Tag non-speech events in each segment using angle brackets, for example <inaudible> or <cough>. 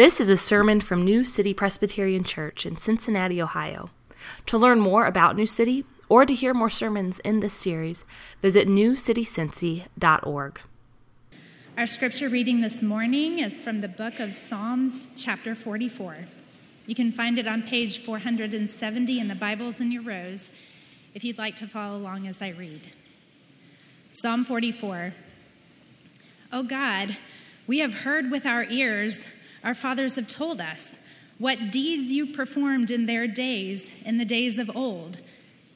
This is a sermon from New City Presbyterian Church in Cincinnati, Ohio. To learn more about New City or to hear more sermons in this series, visit newcitycincy.org. Our scripture reading this morning is from the book of Psalms, chapter 44. You can find it on page 470 in the Bibles in your rows if you'd like to follow along as I read. Psalm 44. O God, we have heard with our ears our fathers have told us what deeds you performed in their days, in the days of old.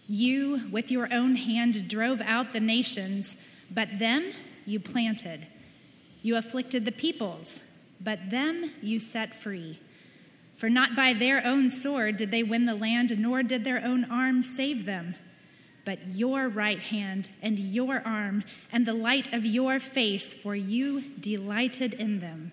You, with your own hand, drove out the nations, but them you planted. You afflicted the peoples, but them you set free. For not by their own sword did they win the land, nor did their own arm save them. But your right hand and your arm and the light of your face, for you delighted in them.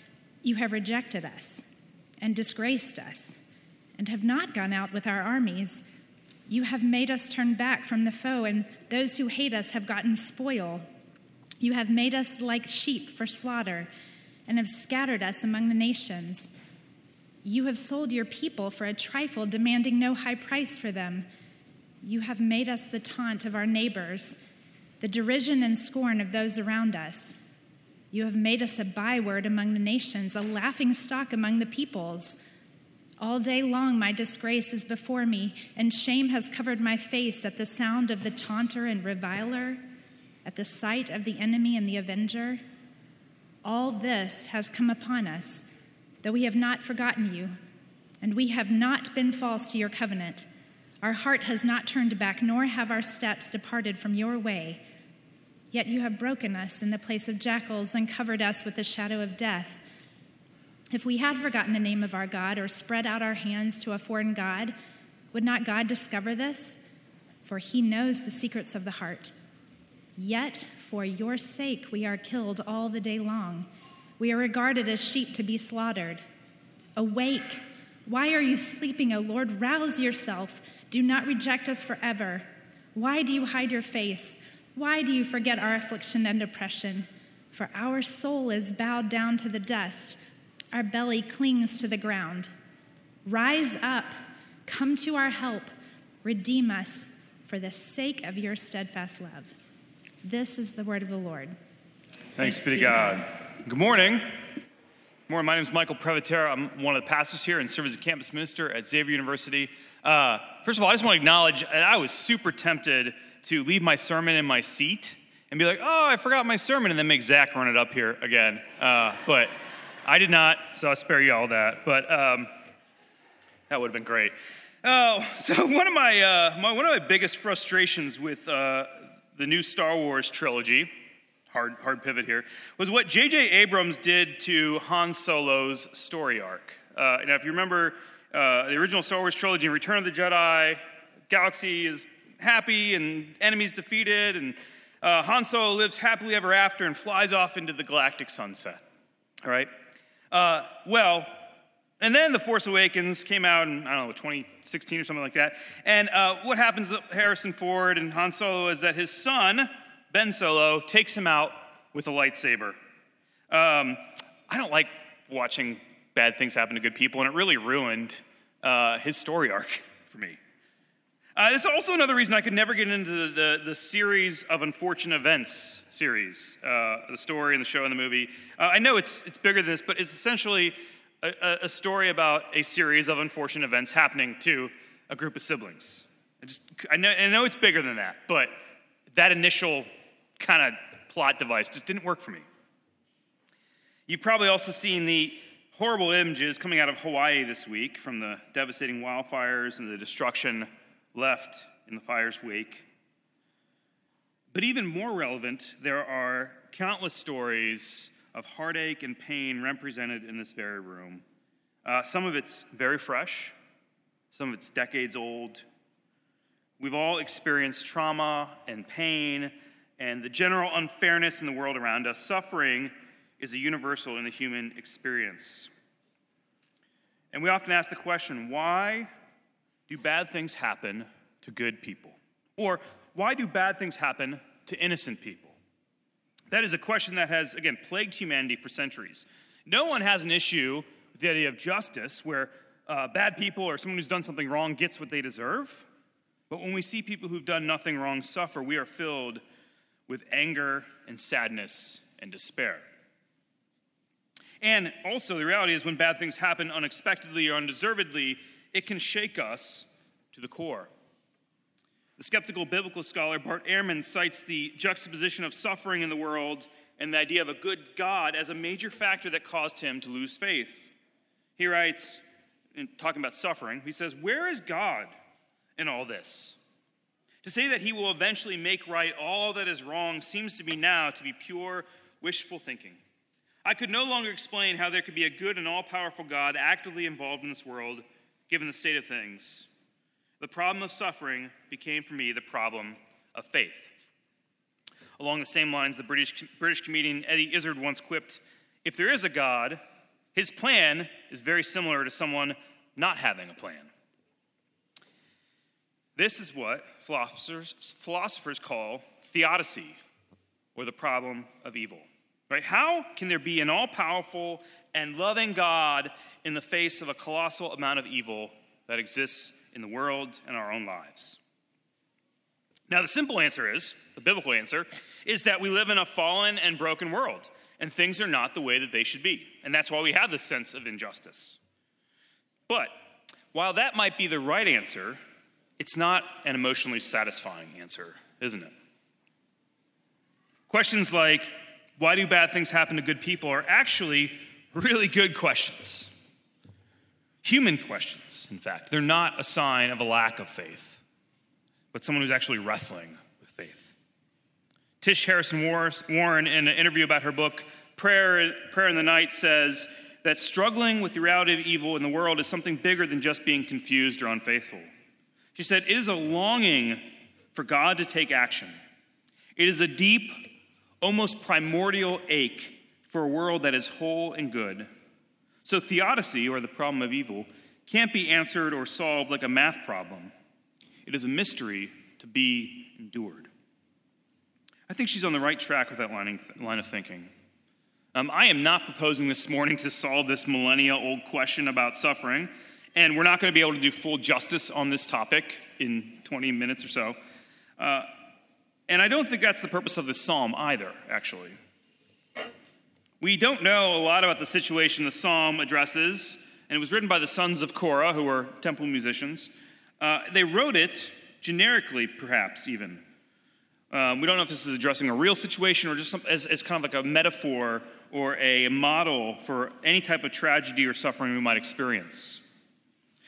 you have rejected us and disgraced us, and have not gone out with our armies. You have made us turn back from the foe, and those who hate us have gotten spoil. You have made us like sheep for slaughter, and have scattered us among the nations. You have sold your people for a trifle, demanding no high price for them. You have made us the taunt of our neighbors, the derision and scorn of those around us. You have made us a byword among the nations, a laughing stock among the peoples. All day long my disgrace is before me, and shame has covered my face at the sound of the taunter and reviler, at the sight of the enemy and the avenger. All this has come upon us, though we have not forgotten you, and we have not been false to your covenant. Our heart has not turned back, nor have our steps departed from your way. Yet you have broken us in the place of jackals and covered us with the shadow of death. If we had forgotten the name of our God or spread out our hands to a foreign God, would not God discover this? For he knows the secrets of the heart. Yet for your sake we are killed all the day long. We are regarded as sheep to be slaughtered. Awake! Why are you sleeping, O Lord? Rouse yourself. Do not reject us forever. Why do you hide your face? Why do you forget our affliction and oppression? For our soul is bowed down to the dust, our belly clings to the ground. Rise up, come to our help, redeem us for the sake of your steadfast love. This is the word of the Lord. Thanks, Thanks be to God. Good morning. Good morning. My name is Michael Prevatera. I'm one of the pastors here and serve as a campus minister at Xavier University. Uh, first of all, I just want to acknowledge that I was super tempted to leave my sermon in my seat and be like, oh, I forgot my sermon, and then make Zach run it up here again. Uh, but I did not, so I'll spare you all that. But um, that would have been great. Oh, <laughs> so one of my, uh, my, one of my biggest frustrations with uh, the new Star Wars trilogy, hard hard pivot here, was what J.J. Abrams did to Han Solo's story arc. Uh, now, if you remember uh, the original Star Wars trilogy, Return of the Jedi, galaxy is happy and enemies defeated, and uh, Han Solo lives happily ever after and flies off into the galactic sunset. All right? Uh, well, and then The Force Awakens came out in, I don't know, 2016 or something like that. And uh, what happens to Harrison Ford and Han Solo is that his son, Ben Solo, takes him out with a lightsaber. Um, I don't like watching bad things happen to good people, and it really ruined uh, his story arc for me. Uh, this is also another reason I could never get into the, the, the series of unfortunate events series, uh, the story and the show and the movie. Uh, I know it's, it's bigger than this, but it's essentially a, a, story about a series of unfortunate events happening to a group of siblings. I, just, I, know, I know it's bigger than that, but that initial kind of plot device just didn't work for me. You've probably also seen the horrible images coming out of Hawaii this week from the devastating wildfires and the destruction left in the fire's wake. But even more relevant, there are countless stories of heartache and pain represented in this very room. Uh, some of it's very fresh, some of it's decades old. We've all experienced trauma and pain and the general unfairness in the world around us. Suffering is a universal in the human experience. And we often ask the question why do bad things happen to good people? Or why do bad things happen to innocent people? That is a question that has, again, plagued humanity for centuries. No one has an issue with the idea of justice where uh, bad people or someone who's done something wrong gets what they deserve. But when we see people who've done nothing wrong suffer, we are filled with anger and sadness and despair. And also, the reality is when bad things happen unexpectedly or undeservedly, it can shake us to the core. The skeptical biblical scholar Bart Ehrman cites the juxtaposition of suffering in the world and the idea of a good God as a major factor that caused him to lose faith. He writes, in talking about suffering, he says, Where is God in all this? To say that he will eventually make right all that is wrong seems to me now to be pure wishful thinking. I could no longer explain how there could be a good and all powerful God actively involved in this world, given the state of things. The problem of suffering became for me the problem of faith. Along the same lines, the British, British comedian Eddie Izzard once quipped If there is a God, his plan is very similar to someone not having a plan. This is what philosophers, philosophers call theodicy, or the problem of evil. Right? How can there be an all powerful and loving God in the face of a colossal amount of evil that exists in the world and our own lives? Now, the simple answer is the biblical answer is that we live in a fallen and broken world, and things are not the way that they should be. And that's why we have this sense of injustice. But while that might be the right answer, it's not an emotionally satisfying answer, isn't it? Questions like, why do bad things happen to good people, are actually really good questions. Human questions, in fact. They're not a sign of a lack of faith, but someone who's actually wrestling with faith. Tish Harrison Warren, in an interview about her book, Prayer, Prayer in the Night, says that struggling with the reality of evil in the world is something bigger than just being confused or unfaithful. She said, It is a longing for God to take action. It is a deep, almost primordial ache for a world that is whole and good so, theodicy, or the problem of evil, can't be answered or solved like a math problem. It is a mystery to be endured. I think she's on the right track with that line of thinking. Um, I am not proposing this morning to solve this millennia old question about suffering, and we're not going to be able to do full justice on this topic in 20 minutes or so. Uh, and I don't think that's the purpose of this psalm either, actually. We don't know a lot about the situation the psalm addresses, and it was written by the sons of Korah, who were temple musicians. Uh, they wrote it generically, perhaps even. Um, we don't know if this is addressing a real situation or just some, as, as kind of like a metaphor or a model for any type of tragedy or suffering we might experience.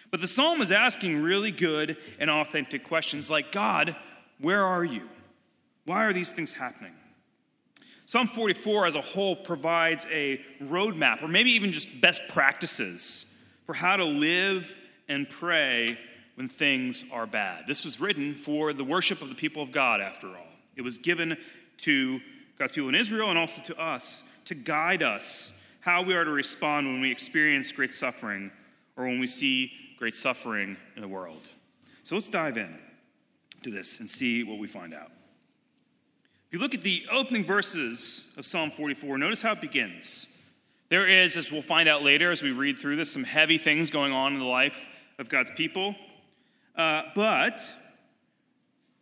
But the psalm is asking really good and authentic questions like God, where are you? Why are these things happening? Psalm 44 as a whole provides a roadmap, or maybe even just best practices for how to live and pray when things are bad. This was written for the worship of the people of God, after all. It was given to God's people in Israel and also to us to guide us how we are to respond when we experience great suffering or when we see great suffering in the world. So let's dive in to this and see what we find out. If you look at the opening verses of Psalm 44, notice how it begins. There is, as we'll find out later as we read through this, some heavy things going on in the life of God's people. Uh, but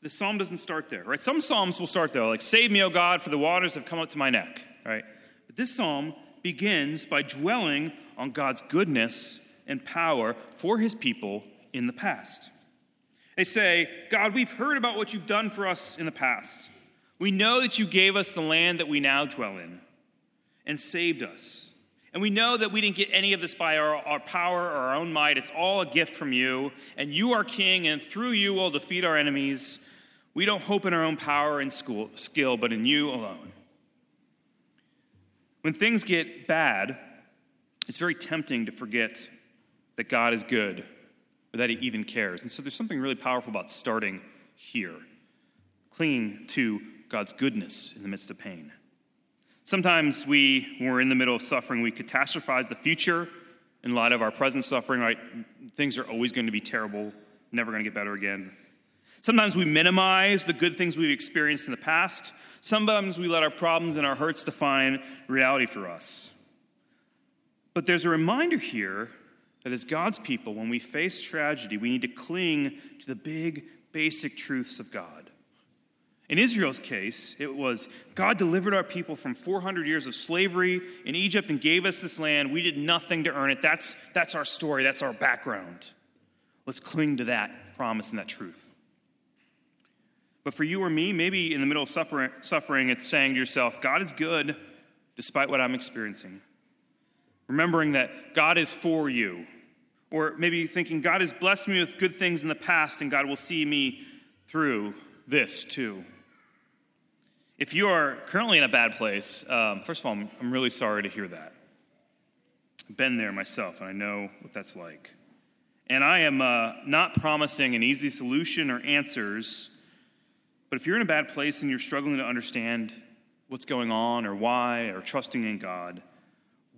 the psalm doesn't start there, right? Some psalms will start there, like, Save me, O God, for the waters have come up to my neck, right? But this psalm begins by dwelling on God's goodness and power for his people in the past. They say, God, we've heard about what you've done for us in the past. We know that you gave us the land that we now dwell in and saved us. And we know that we didn't get any of this by our, our power or our own might. It's all a gift from you. And you are king, and through you we'll defeat our enemies. We don't hope in our own power and school, skill, but in you alone. When things get bad, it's very tempting to forget that God is good or that He even cares. And so there's something really powerful about starting here, clinging to God's goodness in the midst of pain. Sometimes we, when we're in the middle of suffering, we catastrophize the future in light of our present suffering, right? Things are always going to be terrible, never going to get better again. Sometimes we minimize the good things we've experienced in the past. Sometimes we let our problems and our hurts define reality for us. But there's a reminder here that as God's people, when we face tragedy, we need to cling to the big, basic truths of God. In Israel's case, it was God delivered our people from 400 years of slavery in Egypt and gave us this land. We did nothing to earn it. That's, that's our story, that's our background. Let's cling to that promise and that truth. But for you or me, maybe in the middle of suffering, it's saying to yourself, God is good despite what I'm experiencing. Remembering that God is for you. Or maybe thinking, God has blessed me with good things in the past, and God will see me through this too. If you are currently in a bad place, um, first of all, I'm, I'm really sorry to hear that. I've been there myself, and I know what that's like. And I am uh, not promising an easy solution or answers but if you're in a bad place and you're struggling to understand what's going on or why or trusting in God,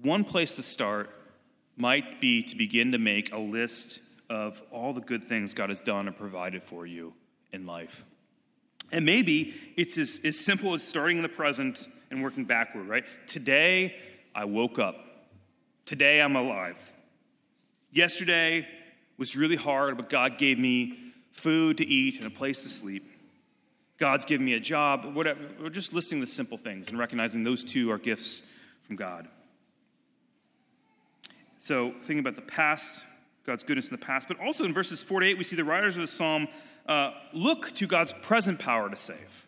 one place to start might be to begin to make a list of all the good things God has done and provided for you in life. And maybe it's as, as simple as starting in the present and working backward, right? Today, I woke up. Today, I'm alive. Yesterday was really hard, but God gave me food to eat and a place to sleep. God's given me a job, whatever. We're just listing the simple things and recognizing those two are gifts from God. So, thinking about the past, God's goodness in the past, but also in verses 4 to 8, we see the writers of the psalm uh, look to God's present power to save.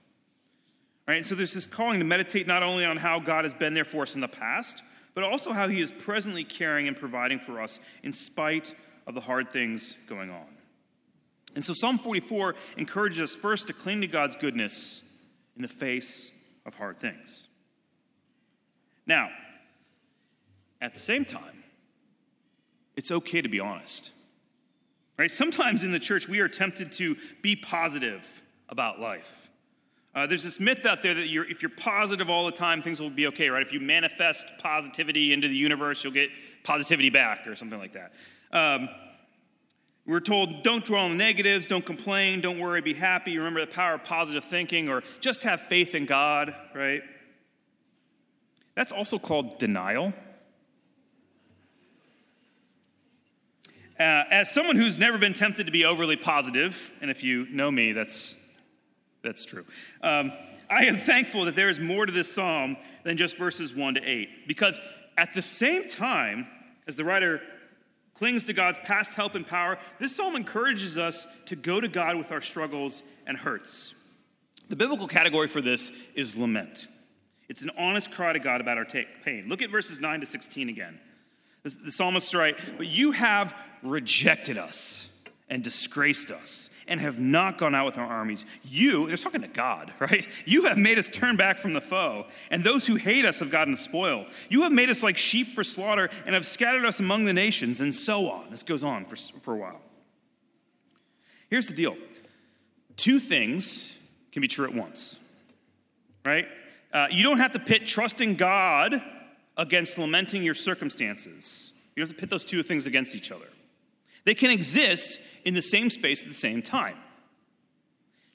Right? And so there's this calling to meditate not only on how God has been there for us in the past, but also how he is presently caring and providing for us in spite of the hard things going on. And so Psalm 44 encourages us first to cling to God's goodness in the face of hard things. Now, at the same time, it's okay to be honest. Right? Sometimes in the church, we are tempted to be positive about life. Uh, there's this myth out there that you're, if you're positive all the time, things will be okay, right? If you manifest positivity into the universe, you'll get positivity back or something like that. Um, we're told don't dwell on the negatives, don't complain, don't worry, be happy. Remember the power of positive thinking, or just have faith in God, right? That's also called denial. Uh, as someone who's never been tempted to be overly positive, and if you know me, that's, that's true, um, I am thankful that there is more to this psalm than just verses 1 to 8. Because at the same time, as the writer clings to God's past help and power, this psalm encourages us to go to God with our struggles and hurts. The biblical category for this is lament. It's an honest cry to God about our pain. Look at verses 9 to 16 again. The, the psalmist writes, But you have rejected us and disgraced us and have not gone out with our armies. You, they're talking to God, <laughs> right? You have made us turn back from the foe, and those who hate us have gotten spoil. You have made us like sheep for slaughter and have scattered us among the nations, and so on. This goes on for, for a while. Here's the deal two things can be true at once, right? Uh, you don't have to pit trusting God against lamenting your circumstances. You have to pit those two things against each other. They can exist in the same space at the same time.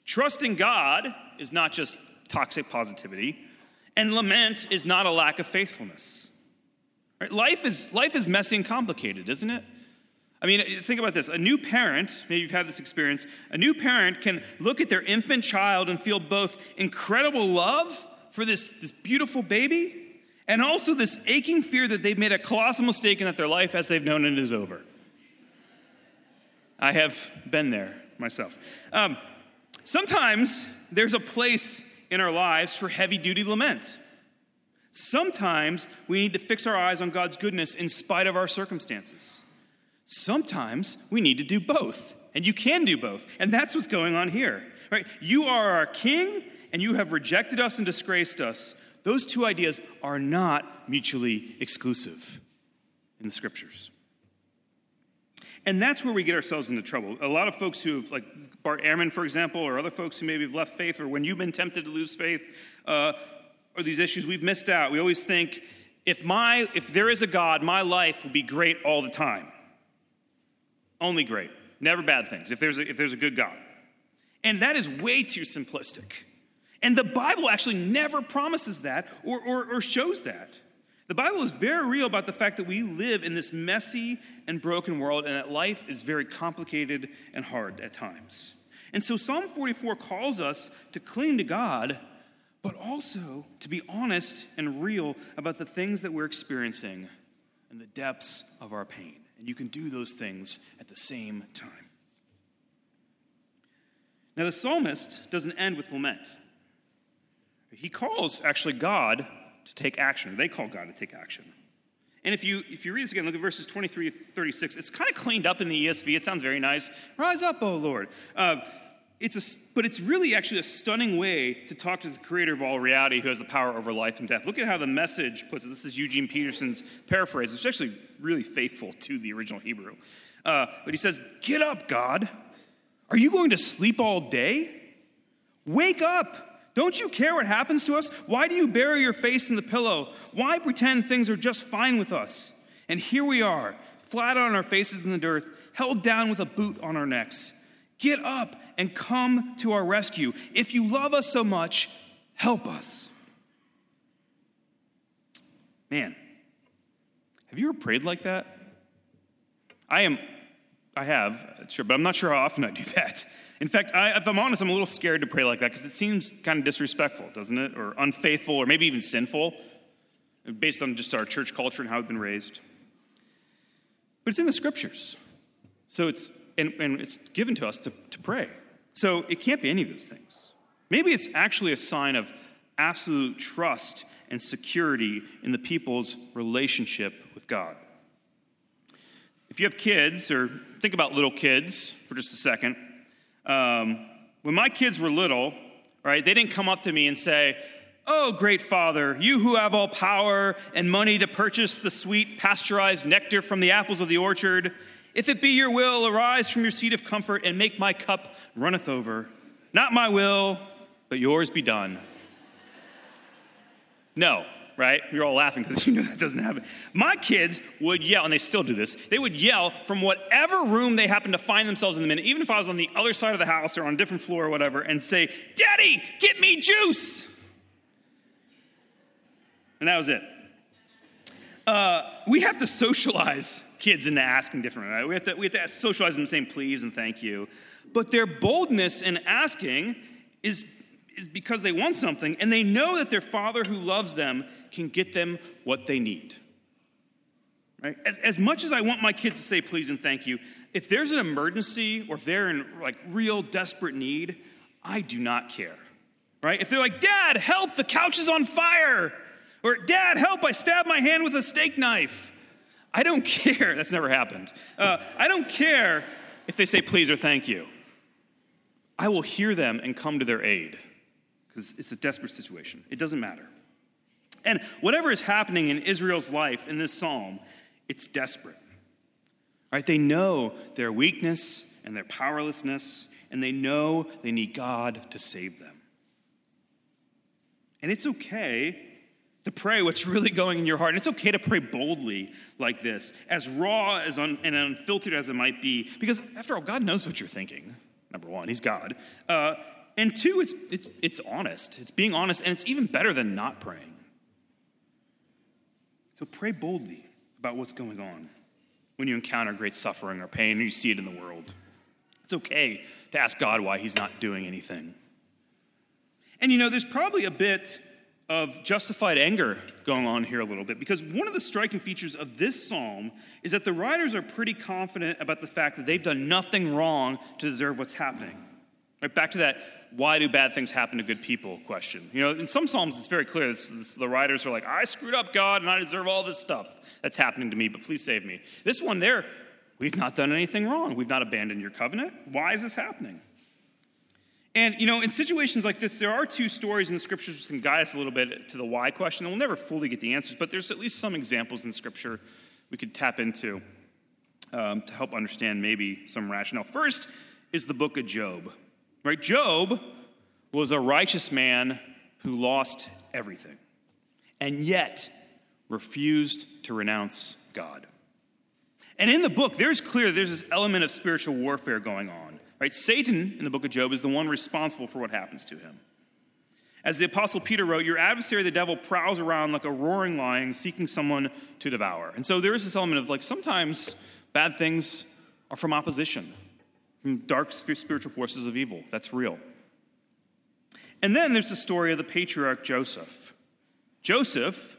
Trusting God is not just toxic positivity, and lament is not a lack of faithfulness. Right? Life, is, life is messy and complicated, isn't it? I mean, think about this. A new parent, maybe you've had this experience, a new parent can look at their infant child and feel both incredible love for this, this beautiful baby and also this aching fear that they've made a colossal mistake and that their life as they've known it is over. I have been there myself. Um, sometimes there's a place in our lives for heavy duty lament. Sometimes we need to fix our eyes on God's goodness in spite of our circumstances. Sometimes we need to do both, and you can do both. And that's what's going on here. Right? You are our king, and you have rejected us and disgraced us. Those two ideas are not mutually exclusive in the scriptures. And that's where we get ourselves into trouble. A lot of folks who have, like Bart Ehrman, for example, or other folks who maybe have left faith, or when you've been tempted to lose faith, uh, or these issues, we've missed out. We always think, if, my, if there is a God, my life will be great all the time. Only great, never bad things, if there's a, if there's a good God. And that is way too simplistic. And the Bible actually never promises that or, or, or shows that. The Bible is very real about the fact that we live in this messy and broken world and that life is very complicated and hard at times. And so Psalm 44 calls us to cling to God, but also to be honest and real about the things that we're experiencing and the depths of our pain. And you can do those things at the same time. Now, the psalmist doesn't end with lament. He calls actually God to take action. They call God to take action. And if you, if you read this again, look at verses 23 to 36. It's kind of cleaned up in the ESV. It sounds very nice. Rise up, O Lord. Uh, it's a, but it's really actually a stunning way to talk to the creator of all reality who has the power over life and death. Look at how the message puts it. This is Eugene Peterson's paraphrase, is actually really faithful to the original Hebrew. Uh, but he says, Get up, God. Are you going to sleep all day? Wake up. Don't you care what happens to us? Why do you bury your face in the pillow? Why pretend things are just fine with us? And here we are, flat on our faces in the dirt, held down with a boot on our necks. Get up and come to our rescue. If you love us so much, help us. Man, have you ever prayed like that? I am, I have, sure, but I'm not sure how often I do <laughs> that. In fact, I, if I'm honest, I'm a little scared to pray like that because it seems kind of disrespectful, doesn't it? Or unfaithful, or maybe even sinful, based on just our church culture and how we've been raised. But it's in the scriptures. So it's, and, and it's given to us to, to pray. So it can't be any of those things. Maybe it's actually a sign of absolute trust and security in the people's relationship with God. If you have kids, or think about little kids for just a second, um, when my kids were little, right, they didn't come up to me and say, Oh, great Father, you who have all power and money to purchase the sweet pasteurized nectar from the apples of the orchard, if it be your will, arise from your seat of comfort and make my cup runneth over. Not my will, but yours be done. No, right? You're all laughing because <laughs> you know that doesn't happen. My kids would yell, and they still do this, they would yell from whatever room they happen to find themselves in the minute, even if I was on the other side of the house or on a different floor or whatever, and say, Daddy, get me juice! And that was it. Uh, we have to socialize kids into asking different. Right? We, have to, we have to socialize them saying please and thank you. But their boldness in asking is is because they want something and they know that their father who loves them can get them what they need. Right? As, as much as I want my kids to say please and thank you, if there's an emergency or if they're in like real desperate need, I do not care. Right? If they're like, Dad, help, the couch is on fire. Or, Dad, help, I stabbed my hand with a steak knife. I don't <laughs> care. That's never happened. Uh, I don't care if they say please or thank you. I will hear them and come to their aid because it's a desperate situation. It doesn't matter. And whatever is happening in Israel's life in this psalm, it's desperate. Right? They know their weakness and their powerlessness, and they know they need God to save them. And it's okay to pray what's really going in your heart. And it's okay to pray boldly like this, as raw as un- and unfiltered as it might be, because after all, God knows what you're thinking. Number one, He's God. Uh, and two, it's, it's, it's honest. It's being honest, and it's even better than not praying. So pray boldly about what's going on when you encounter great suffering or pain or you see it in the world. It's okay to ask God why He's not doing anything. And you know, there's probably a bit of justified anger going on here a little bit because one of the striking features of this psalm is that the writers are pretty confident about the fact that they've done nothing wrong to deserve what's happening. Right, back to that why do bad things happen to good people question. You know, in some Psalms, it's very clear. The writers are like, I screwed up, God, and I deserve all this stuff that's happening to me, but please save me. This one there, we've not done anything wrong. We've not abandoned your covenant. Why is this happening? And, you know, in situations like this, there are two stories in the scriptures which can guide us a little bit to the why question. And we'll never fully get the answers, but there's at least some examples in scripture we could tap into. um, to help understand maybe some rationale. First is the book of Job. Right? Job was a righteous man who lost everything and yet refused to renounce God. And in the book, there's clear there's this element of spiritual warfare going on. Right? Satan in the book of Job is the one responsible for what happens to him. As the apostle Peter wrote, your adversary the devil prowls around like a roaring lion seeking someone to devour. And so there is this element of like sometimes bad things are from opposition, dark spiritual forces of evil. That's real. And then there's the story of the patriarch Joseph. Joseph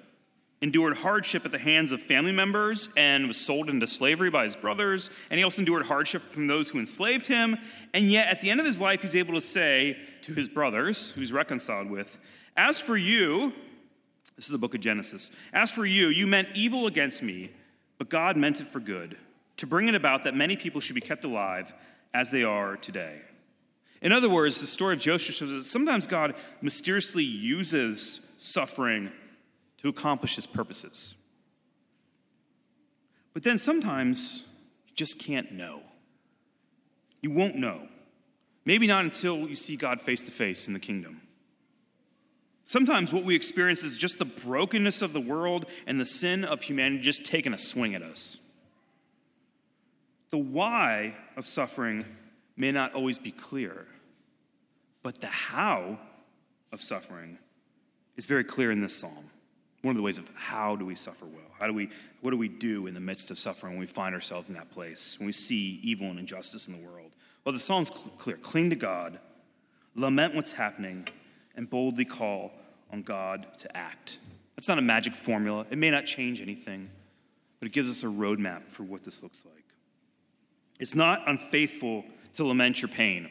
endured hardship at the hands of family members and was sold into slavery by his brothers. And he also endured hardship from those who enslaved him. And yet, at the end of his life, he's able to say to his brothers, who he's reconciled with, As for you, this is the book of Genesis, as for you, you meant evil against me, but God meant it for good, to bring it about that many people should be kept alive as they are today. In other words, the story of Joseph shows that sometimes God mysteriously uses suffering to accomplish his purposes. But then sometimes you just can't know. You won't know. Maybe not until you see God face to face in the kingdom. Sometimes what we experience is just the brokenness of the world and the sin of humanity just taking a swing at us. The why of suffering may not always be clear, but the how of suffering is very clear in this psalm one of the ways of how do we suffer well? How do we, what do we do in the midst of suffering when we find ourselves in that place, when we see evil and injustice in the world? Well, the psalm's clear cling to God, lament what's happening, and boldly call on God to act. That's not a magic formula. It may not change anything, but it gives us a roadmap for what this looks like. It's not unfaithful to lament your pain.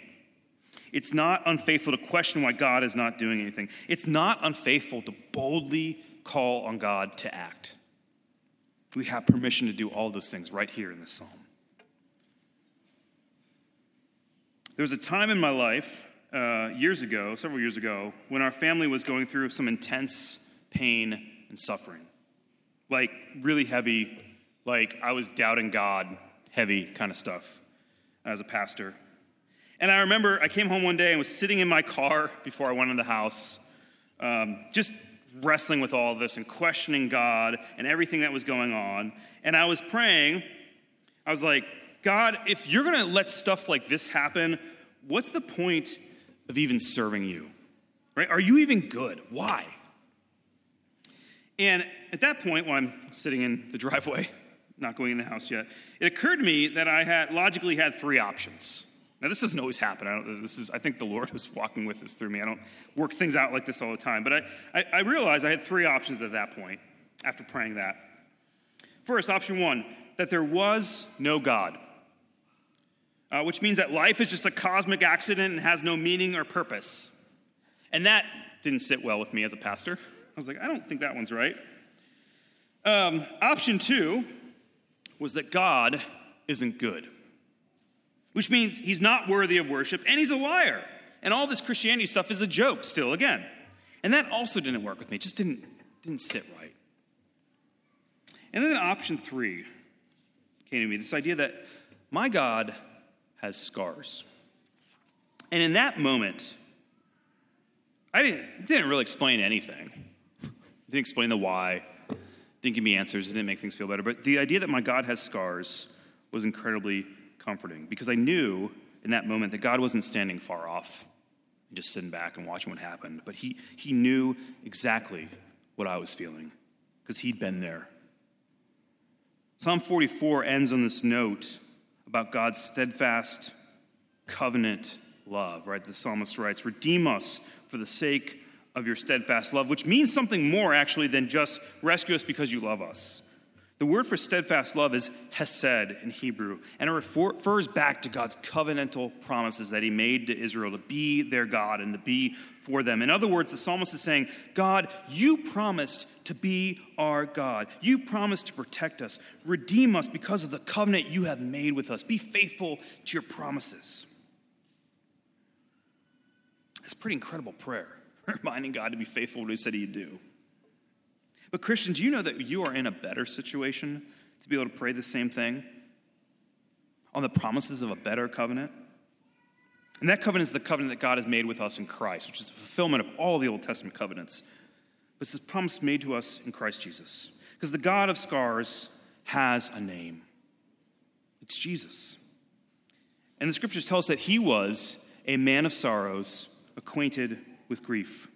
It's not unfaithful to question why God is not doing anything. It's not unfaithful to boldly call on God to act. We have permission to do all those things right here in this psalm. There was a time in my life, uh, years ago, several years ago, when our family was going through some intense pain and suffering. Like really heavy, like I was doubting God, heavy kind of stuff as a pastor. And I remember I came home one day and was sitting in my car before I went in the house, um, just wrestling with all this and questioning God and everything that was going on. And I was praying, I was like, God, if you're going to let stuff like this happen, what's the point of even serving you? Right? Are you even good? Why? And at that point, when I'm sitting in the driveway, not going in the house yet, it occurred to me that I had logically had three options. Now, this doesn't always happen. I, this is, I think the Lord <laughs> was walking with us through me. I don't work things out like this all the time. But I, I, I realized I had three options at that point after praying that. First, option one, that there was no God, uh, which means that life is just a cosmic accident and has no meaning or purpose. And that didn't sit well with me as a pastor. I was like, I don't think that one's right. Um, option two was that God isn't good which means he's not worthy of worship and he's a liar. And all this Christianity stuff is a joke still, again. And that also didn't work with me, it just didn't, didn't sit right. And then option three came to me this idea that my God has scars. And in that moment, I didn't, didn't really explain anything. <laughs> Didn't explain the why, didn't give me answers, it didn't make things feel better. But the idea that my God has scars was incredibly comforting because I knew in that moment that God wasn't standing far off and just sitting back and watching what happened, but He, he knew exactly what I was feeling because He'd been there. Psalm 44 ends on this note about God's steadfast covenant love, right? The psalmist writes, Redeem us for the sake of your steadfast love, which means something more actually than just rescue us because you love us. The word for steadfast love is hesed in Hebrew, and it refers back to God's covenantal promises that He made to Israel to be their God and to be for them. In other words, the psalmist is saying, God, you promised to be our God. You promised to protect us, redeem us because of the covenant you have made with us. Be faithful to your promises. It's pretty incredible prayer, reminding God to be faithful to what He said He'd do. But, Christians, do you know that you are in a better situation to be able to pray the same thing? on the promises of a better covenant. And that covenant is the covenant that God has made with us in Christ, which is the fulfillment of all the Old Testament covenants. But it's the promise made to us in Christ Jesus. Because the God of scars has a name it's Jesus. And the scriptures tell us that he was a man of sorrows, acquainted with grief.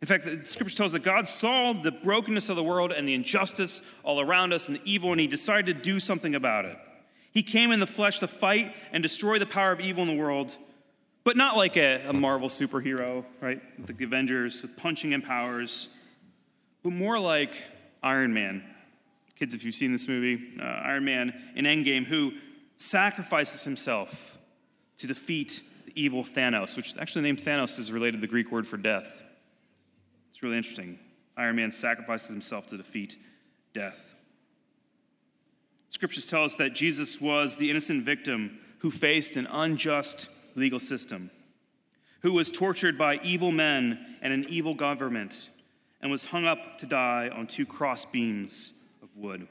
In fact, the scripture tells that God saw the brokenness of the world and the injustice all around us and the evil, and he decided to do something about it. He came in the flesh to fight and destroy the power of evil in the world, but not like a, a Marvel superhero, right? Like the Avengers with punching and powers, but more like Iron Man. Kids, if you've seen this movie, uh, Iron Man in Endgame, who sacrifices himself to defeat evil Thanos, which actually named Thanos is related to the Greek word for death. It's really interesting. Iron Man sacrifices himself to defeat death. Scriptures tell us that Jesus was the innocent victim who faced an unjust legal system, who was tortured by evil men and an evil government, and was hung up to die on two cross beams of wood.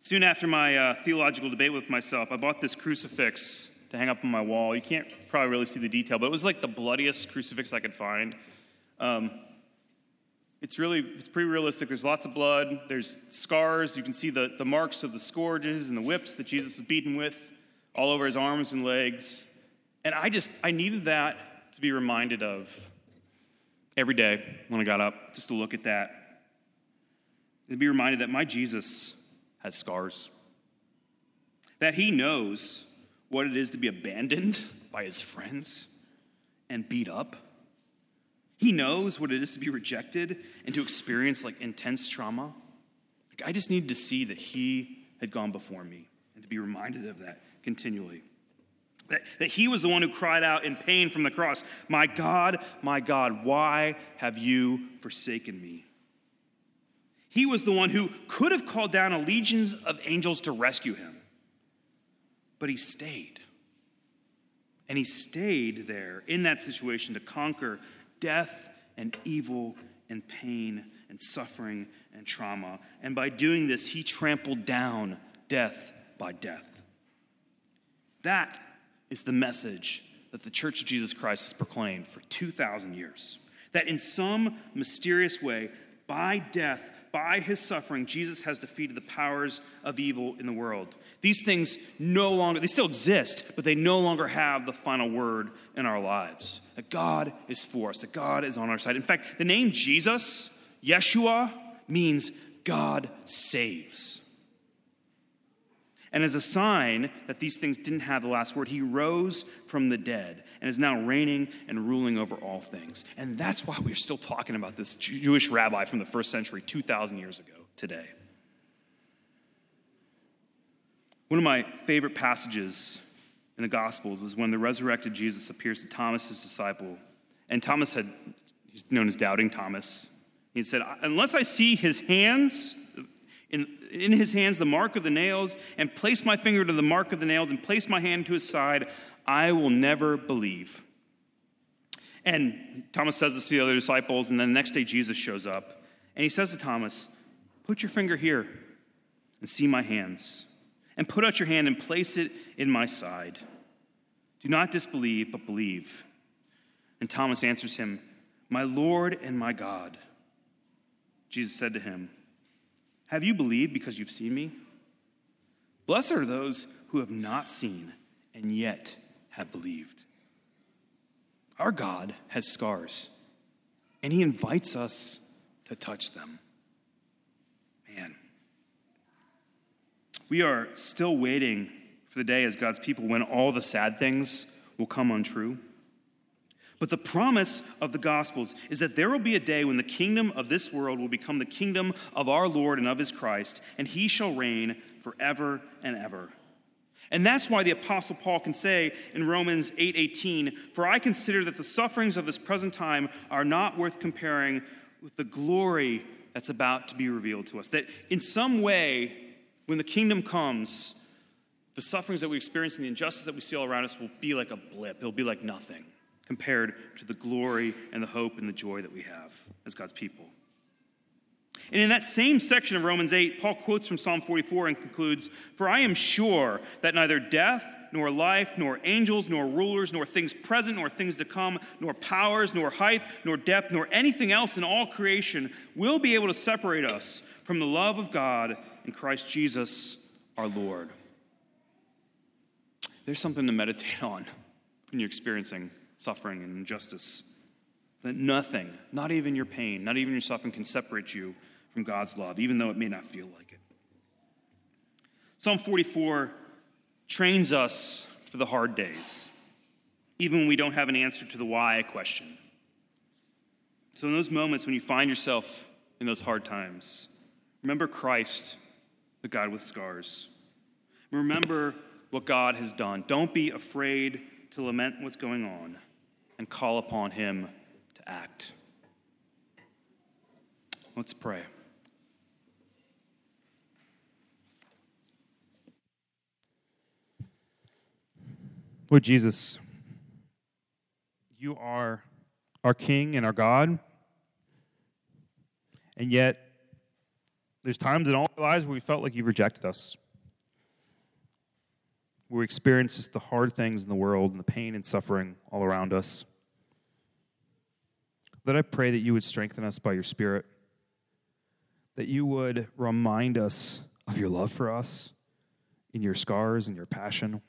Soon after my uh, theological debate with myself, I bought this crucifix to hang up on my wall. You can't probably really see the detail, but it was like the bloodiest crucifix I could find. Um, it's really it's pretty realistic. There's lots of blood. There's scars. You can see the, the marks of the scourges and the whips that Jesus was beaten with all over his arms and legs. And I just I needed that to be reminded of every day when I got up, just to look at that. And be reminded that my Jesus has scars. That he knows what it is to be abandoned by his friends and beat up. He knows what it is to be rejected and to experience like intense trauma. Like, I just needed to see that he had gone before me and to be reminded of that continually. That, that he was the one who cried out in pain from the cross, My God, my God, why have you forsaken me? He was the one who could have called down a legions of angels to rescue him, but he stayed. And he stayed there in that situation to conquer death and evil and pain and suffering and trauma. And by doing this, he trampled down death by death. That is the message that the Church of Jesus Christ has proclaimed for 2,000 years. That in some mysterious way, by death, by his suffering, Jesus has defeated the powers of evil in the world. These things no longer, they still exist, but they no longer have the final word in our lives. That God is for us, that God is on our side. In fact, the name Jesus, Yeshua, means God saves. And as a sign that these things didn't have the last word, he rose from the dead and is now reigning and ruling over all things. And that's why we're still talking about this Jewish rabbi from the first century, 2,000 years ago, today. One of my favorite passages in the Gospels is when the resurrected Jesus appears to Thomas, his disciple. And Thomas had, he's known as Doubting Thomas. He said, Unless I see his hands, in, in his hands the mark of the nails, and place my finger to the mark of the nails, and place my hand to his side, I will never believe. And Thomas says this to the other disciples, and then the next day Jesus shows up, and he says to Thomas, Put your finger here and see my hands, and put out your hand and place it in my side. Do not disbelieve, but believe. And Thomas answers him, My Lord and my God. Jesus said to him, have you believed because you've seen me? Blessed are those who have not seen and yet have believed. Our God has scars, and He invites us to touch them. Man, we are still waiting for the day as God's people when all the sad things will come untrue. But the promise of the Gospels is that there will be a day when the kingdom of this world will become the kingdom of our Lord and of his Christ, and he shall reign forever and ever. And that's why the apostle Paul can say in Romans 8:18, "For I consider that the sufferings of this present time are not worth comparing with the glory that's about to be revealed to us." That in some way when the kingdom comes, the sufferings that we experience and the injustice that we see all around us will be like a blip. It'll be like nothing compared to the glory and the hope and the joy that we have as God's people. And in that same section of Romans 8, Paul quotes from Psalm 44 and concludes For I am sure that neither death, nor life, nor angels, nor rulers, nor things present, nor things to come, nor powers, nor height, nor depth, nor anything else in all creation will be able to separate us from the love of God in Christ Jesus our Lord. There's something to meditate <laughs> on when you're experiencing suffering and injustice. That nothing, not even your pain, not even your suffering, can separate you from God's love, even though it may not feel like it. Psalm 44 trains us for the hard days, even when we don't have an answer to the why question. So, in those moments when you find yourself in those hard times, remember Christ, the God with scars. Remember what God has done. Don't be afraid to lament what's going on and call upon Him to act. Let's pray. Lord Jesus, you are our King and our God. And yet, there's times in all our lives where we felt like you've rejected us. We experience just the hard things in the world and the pain and suffering all around us. Lord, I pray that you would strengthen us by your Spirit, that you would remind us of your love for us in your scars and your passion.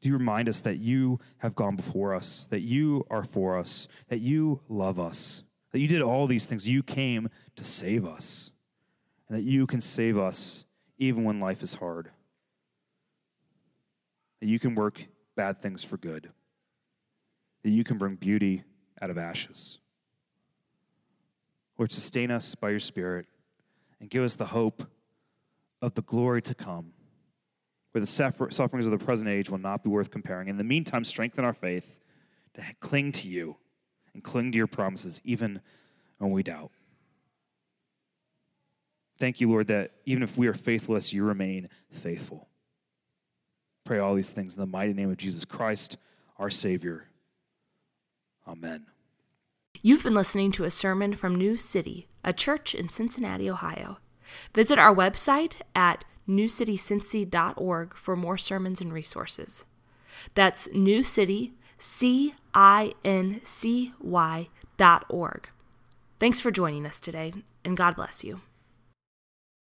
Do you remind us that you have gone before us, that you are for us, that you love us, that you did all these things. You came to save us, and that you can save us even when life is hard. That you can work bad things for good, that you can bring beauty out of ashes. Lord, sustain us by your Spirit and give us the hope of the glory to come where the sufferings of the present age will not be worth comparing. In the meantime, strengthen our faith to cling to you and cling to your promises, even when we doubt. Thank you, Lord, that even if we are faithless, you remain faithful. Pray all these things in the mighty name of Jesus Christ, our Savior. Amen. You've been listening to a sermon from New City, a church in Cincinnati, Ohio. Visit our website at newcitycincy.org for more sermons and resources. That's New City, C I N C Y dot org. Thanks for joining us today, and God bless you.